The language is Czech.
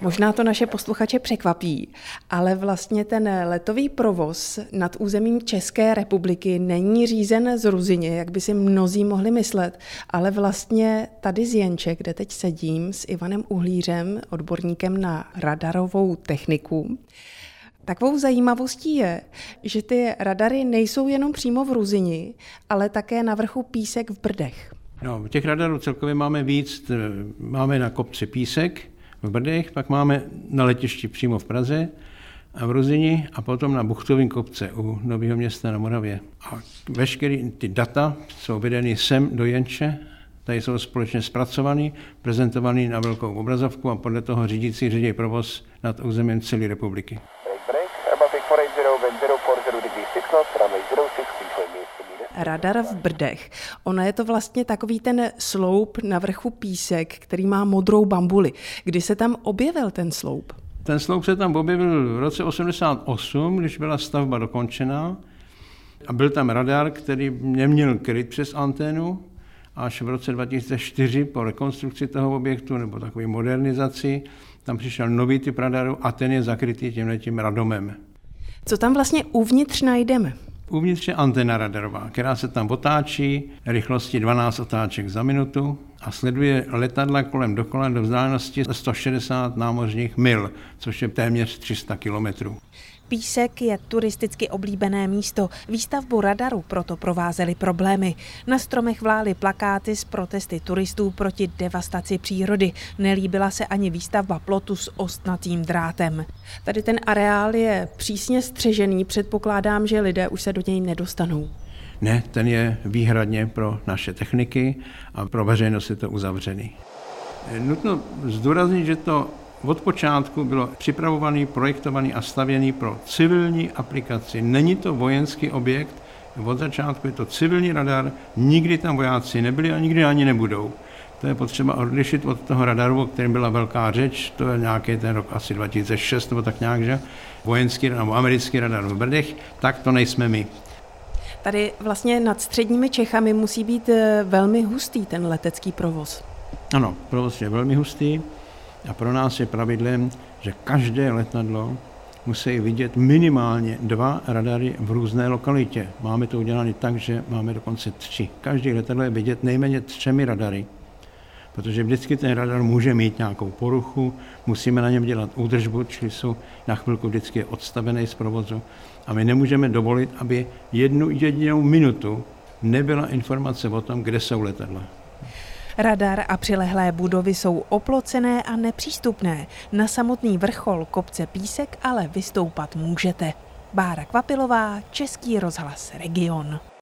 Možná to naše posluchače překvapí, ale vlastně ten letový provoz nad územím České republiky není řízen z Ruzině, jak by si mnozí mohli myslet, ale vlastně tady z Jenče, kde teď sedím s Ivanem Uhlířem, odborníkem na radarovou techniku, Takovou zajímavostí je, že ty radary nejsou jenom přímo v Ruzini, ale také na vrchu Písek v Brdech. No, těch radarů celkově máme víc. Máme na kopci Písek, v Brdech, pak máme na letišti přímo v Praze a v Ruzini a potom na Buchtovém kopce u Nového města na Moravě. A veškeré ty data jsou vedeny sem do Jenče, tady jsou společně zpracovaný, prezentovaný na velkou obrazovku a podle toho řídící řídí provoz nad územím celé republiky. Radar v Brdech. Ono je to vlastně takový ten sloup na vrchu písek, který má modrou bambuli. Kdy se tam objevil ten sloup? Ten sloup se tam objevil v roce 88, když byla stavba dokončená. A byl tam radar, který neměl kryt přes anténu. Až v roce 2004 po rekonstrukci toho objektu nebo takové modernizaci tam přišel nový typ radaru a ten je zakrytý tímhletím radomem. Co tam vlastně uvnitř najdeme? Uvnitř je antena radarová, která se tam otáčí rychlosti 12 otáček za minutu a sleduje letadla kolem dokola do vzdálenosti 160 námořních mil, což je téměř 300 kilometrů. Písek je turisticky oblíbené místo. Výstavbu radaru proto provázely problémy. Na stromech vlály plakáty s protesty turistů proti devastaci přírody. Nelíbila se ani výstavba plotu s ostnatým drátem. Tady ten areál je přísně střežený. Předpokládám, že lidé už se do něj nedostanou. Ne, ten je výhradně pro naše techniky a pro veřejnost je to uzavřený. Nutno zdůraznit, že to od počátku bylo připravovaný, projektovaný a stavěný pro civilní aplikaci. Není to vojenský objekt, od začátku je to civilní radar, nikdy tam vojáci nebyli a nikdy ani nebudou. To je potřeba odlišit od toho radaru, o kterém byla velká řeč, to je nějaký ten rok asi 2006 nebo tak nějak, že? Vojenský nebo americký radar v Brdech, tak to nejsme my. Tady vlastně nad středními Čechami musí být eh, velmi hustý ten letecký provoz. Ano, provoz je velmi hustý. A pro nás je pravidlem, že každé letadlo musí vidět minimálně dva radary v různé lokalitě. Máme to udělané tak, že máme dokonce tři. Každý letadlo je vidět nejméně třemi radary, protože vždycky ten radar může mít nějakou poruchu, musíme na něm dělat údržbu, čili jsou na chvilku vždycky odstavený z provozu a my nemůžeme dovolit, aby jednu jedinou minutu nebyla informace o tom, kde jsou letadla. Radar a přilehlé budovy jsou oplocené a nepřístupné. Na samotný vrchol kopce Písek ale vystoupat můžete. Bára Kvapilová, Český rozhlas Region.